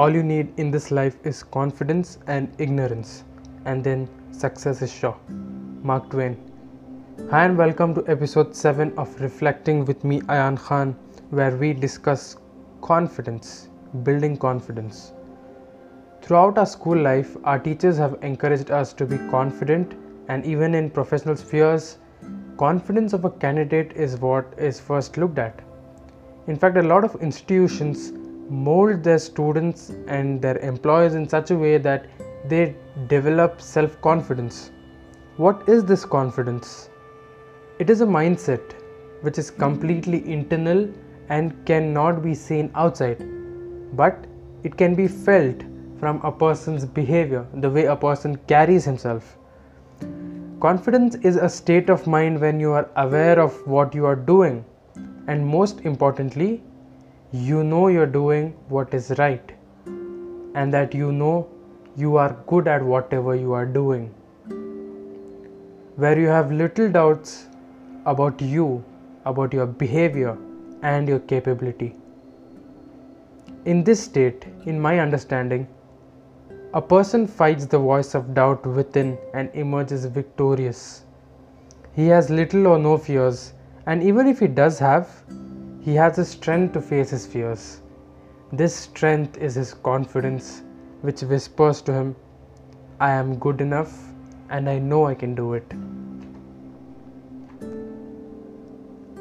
all you need in this life is confidence and ignorance, and then success is sure. Mark Twain. Hi, and welcome to episode 7 of Reflecting with me, Ayan Khan, where we discuss confidence, building confidence. Throughout our school life, our teachers have encouraged us to be confident, and even in professional spheres, confidence of a candidate is what is first looked at. In fact, a lot of institutions mold their students and their employees in such a way that they develop self confidence. What is this confidence? It is a mindset which is completely internal and cannot be seen outside, but it can be felt from a person's behavior, the way a person carries himself. Confidence is a state of mind when you are aware of what you are doing, and most importantly, you know you're doing what is right, and that you know you are good at whatever you are doing. Where you have little doubts about you, about your behavior, and your capability. In this state, in my understanding, a person fights the voice of doubt within and emerges victorious. He has little or no fears, and even if he does have, he has the strength to face his fears. This strength is his confidence, which whispers to him, I am good enough and I know I can do it.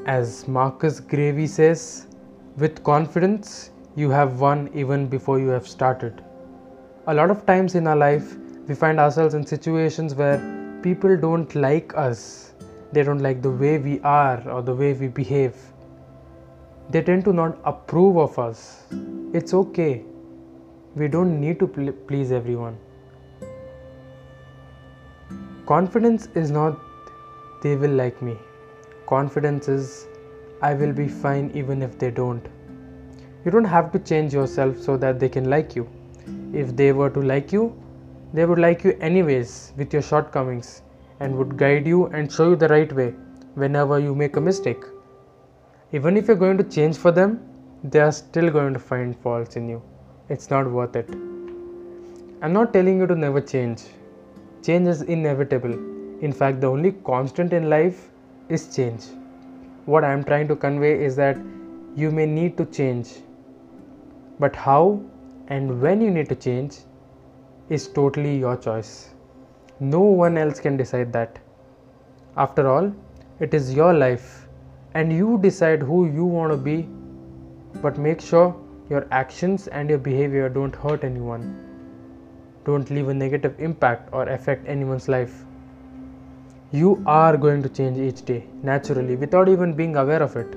As Marcus Garvey says, with confidence, you have won even before you have started a lot of times in our life we find ourselves in situations where people don't like us they don't like the way we are or the way we behave they tend to not approve of us. It's okay. We don't need to pl- please everyone. Confidence is not they will like me. Confidence is i will be fine even if they don't. You don't have to change yourself so that they can like you. If they were to like you, they would like you anyways with your shortcomings and would guide you and show you the right way whenever you make a mistake. Even if you're going to change for them, they are still going to find faults in you. It's not worth it. I'm not telling you to never change. Change is inevitable. In fact, the only constant in life is change. What I'm trying to convey is that you may need to change. But how and when you need to change is totally your choice. No one else can decide that. After all, it is your life and you decide who you want to be, but make sure your actions and your behavior don't hurt anyone. Don't leave a negative impact or affect anyone's life. You are going to change each day naturally without even being aware of it.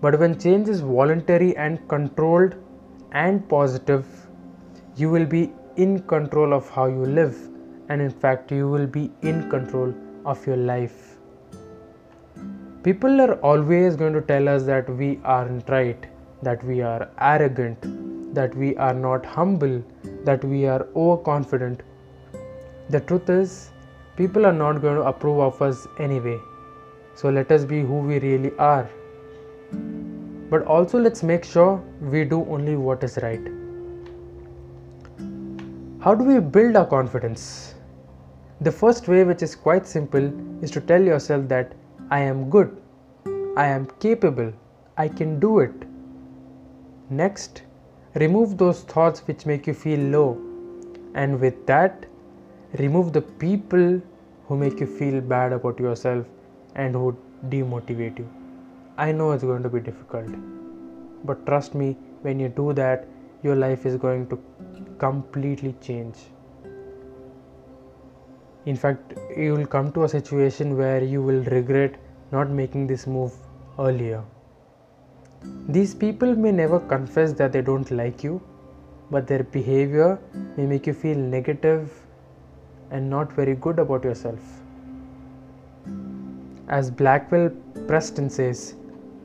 But when change is voluntary and controlled, and positive, you will be in control of how you live, and in fact, you will be in control of your life. People are always going to tell us that we aren't right, that we are arrogant, that we are not humble, that we are overconfident. The truth is, people are not going to approve of us anyway. So let us be who we really are but also let's make sure we do only what is right. How do we build our confidence? The first way, which is quite simple, is to tell yourself that I am good, I am capable, I can do it. Next, remove those thoughts which make you feel low, and with that, remove the people who make you feel bad about yourself and who demotivate you. I know it's going to be difficult, but trust me, when you do that, your life is going to completely change. In fact, you will come to a situation where you will regret not making this move earlier. These people may never confess that they don't like you, but their behavior may make you feel negative and not very good about yourself. As Blackwell Preston says,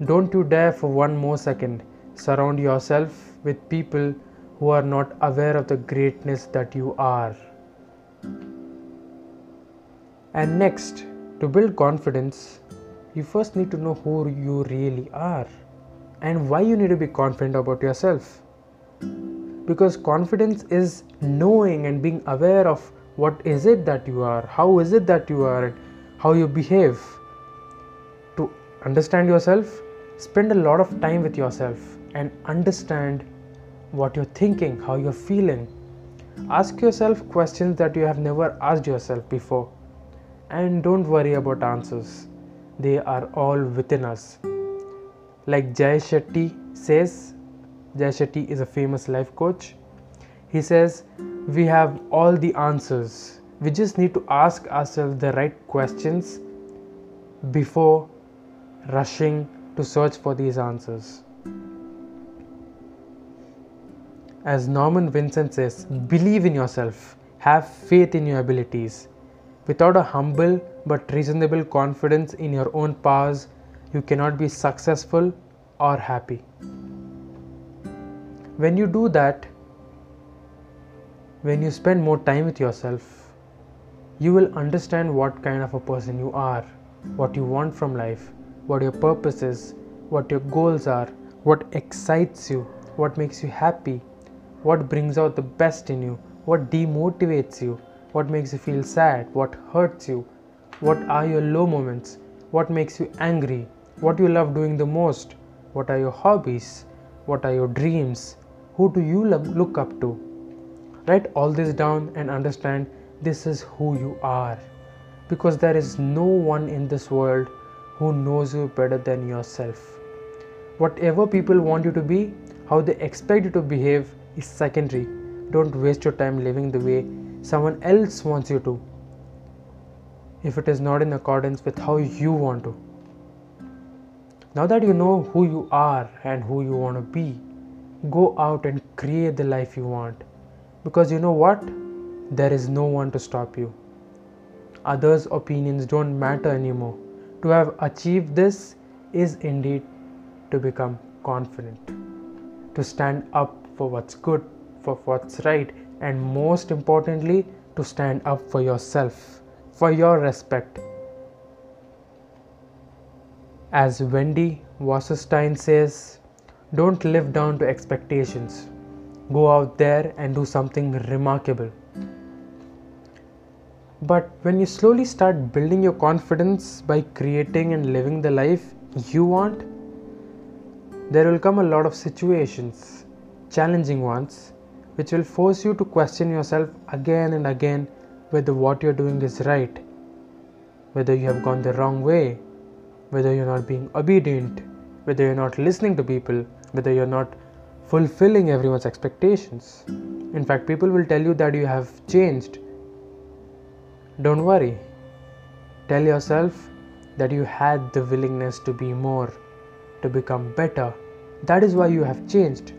don't you dare for one more second surround yourself with people who are not aware of the greatness that you are. And next, to build confidence, you first need to know who you really are and why you need to be confident about yourself. because confidence is knowing and being aware of what is it that you are how is it that you are how you behave. To understand yourself spend a lot of time with yourself and understand what you're thinking how you're feeling. Ask yourself questions that you have never asked yourself before and don't worry about answers they are all within us like jay shetty says Jay Shetty is a famous life coach. He says, We have all the answers. We just need to ask ourselves the right questions before rushing to search for these answers. As Norman Vincent says, believe in yourself, have faith in your abilities. Without a humble but reasonable confidence in your own powers, you cannot be successful or happy. When you do that when you spend more time with yourself you will understand what kind of a person you are what you want from life what your purpose is what your goals are what excites you what makes you happy what brings out the best in you what demotivates you what makes you feel sad what hurts you what are your low moments what makes you angry what you love doing the most what are your hobbies what are your dreams who do you look up to? Write all this down and understand this is who you are. Because there is no one in this world who knows you better than yourself. Whatever people want you to be, how they expect you to behave is secondary. Don't waste your time living the way someone else wants you to. If it is not in accordance with how you want to. Now that you know who you are and who you want to be, go out and create the life you want because you know what there is no one to stop you others opinions don't matter anymore to have achieved this is indeed to become confident to stand up for what's good for what's right and most importantly to stand up for yourself for your respect as wendy wasserstein says don't live down to expectations. Go out there and do something remarkable. But when you slowly start building your confidence by creating and living the life you want, there will come a lot of situations, challenging ones, which will force you to question yourself again and again whether what you're doing is right, whether you have gone the wrong way, whether you're not being obedient, whether you're not listening to people, whether you're not fulfilling everyone's expectations. In fact, people will tell you that you have changed. Don't worry. Tell yourself that you had the willingness to be more, to become better. That is why you have changed.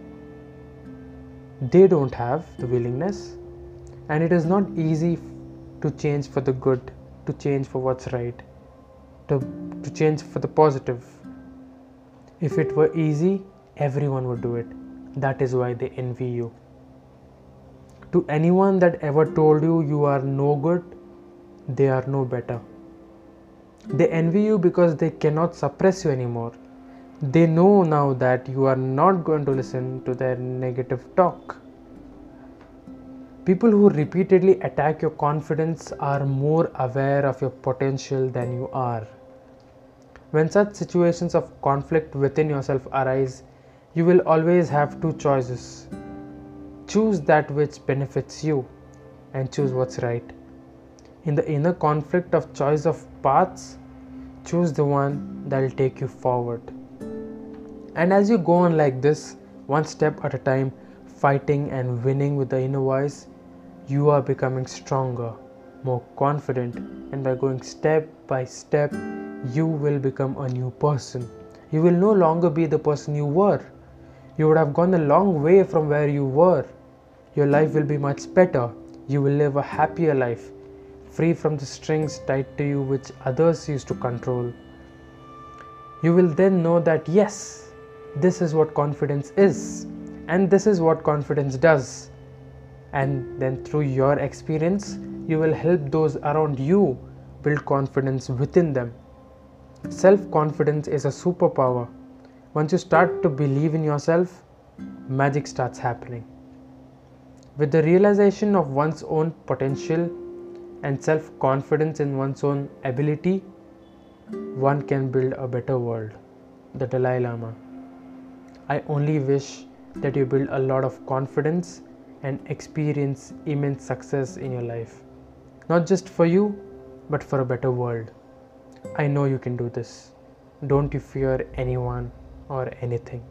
They don't have the willingness, and it is not easy to change for the good, to change for what's right, to, to change for the positive. If it were easy, everyone would do it. That is why they envy you. To anyone that ever told you you are no good, they are no better. They envy you because they cannot suppress you anymore. They know now that you are not going to listen to their negative talk. People who repeatedly attack your confidence are more aware of your potential than you are. When such situations of conflict within yourself arise, you will always have two choices. Choose that which benefits you and choose what's right. In the inner conflict of choice of paths, choose the one that will take you forward. And as you go on like this, one step at a time, fighting and winning with the inner voice, you are becoming stronger, more confident, and by going step by step, you will become a new person. You will no longer be the person you were you would have gone a long way from where you were. Your life will be much better. You will live a happier life, free from the strings tied to you which others used to control. You will then know that yes, this is what confidence is, and this is what confidence does. And then through your experience, you will help those around you build confidence within them. Self confidence is a superpower once you start to believe in yourself, magic starts happening. With the realization of one's own potential and self confidence in one's own ability, one can build a better world. The Dalai Lama. I only wish that you build a lot of confidence and experience immense success in your life. Not just for you, but for a better world. I know you can do this. Don't you fear anyone or anything.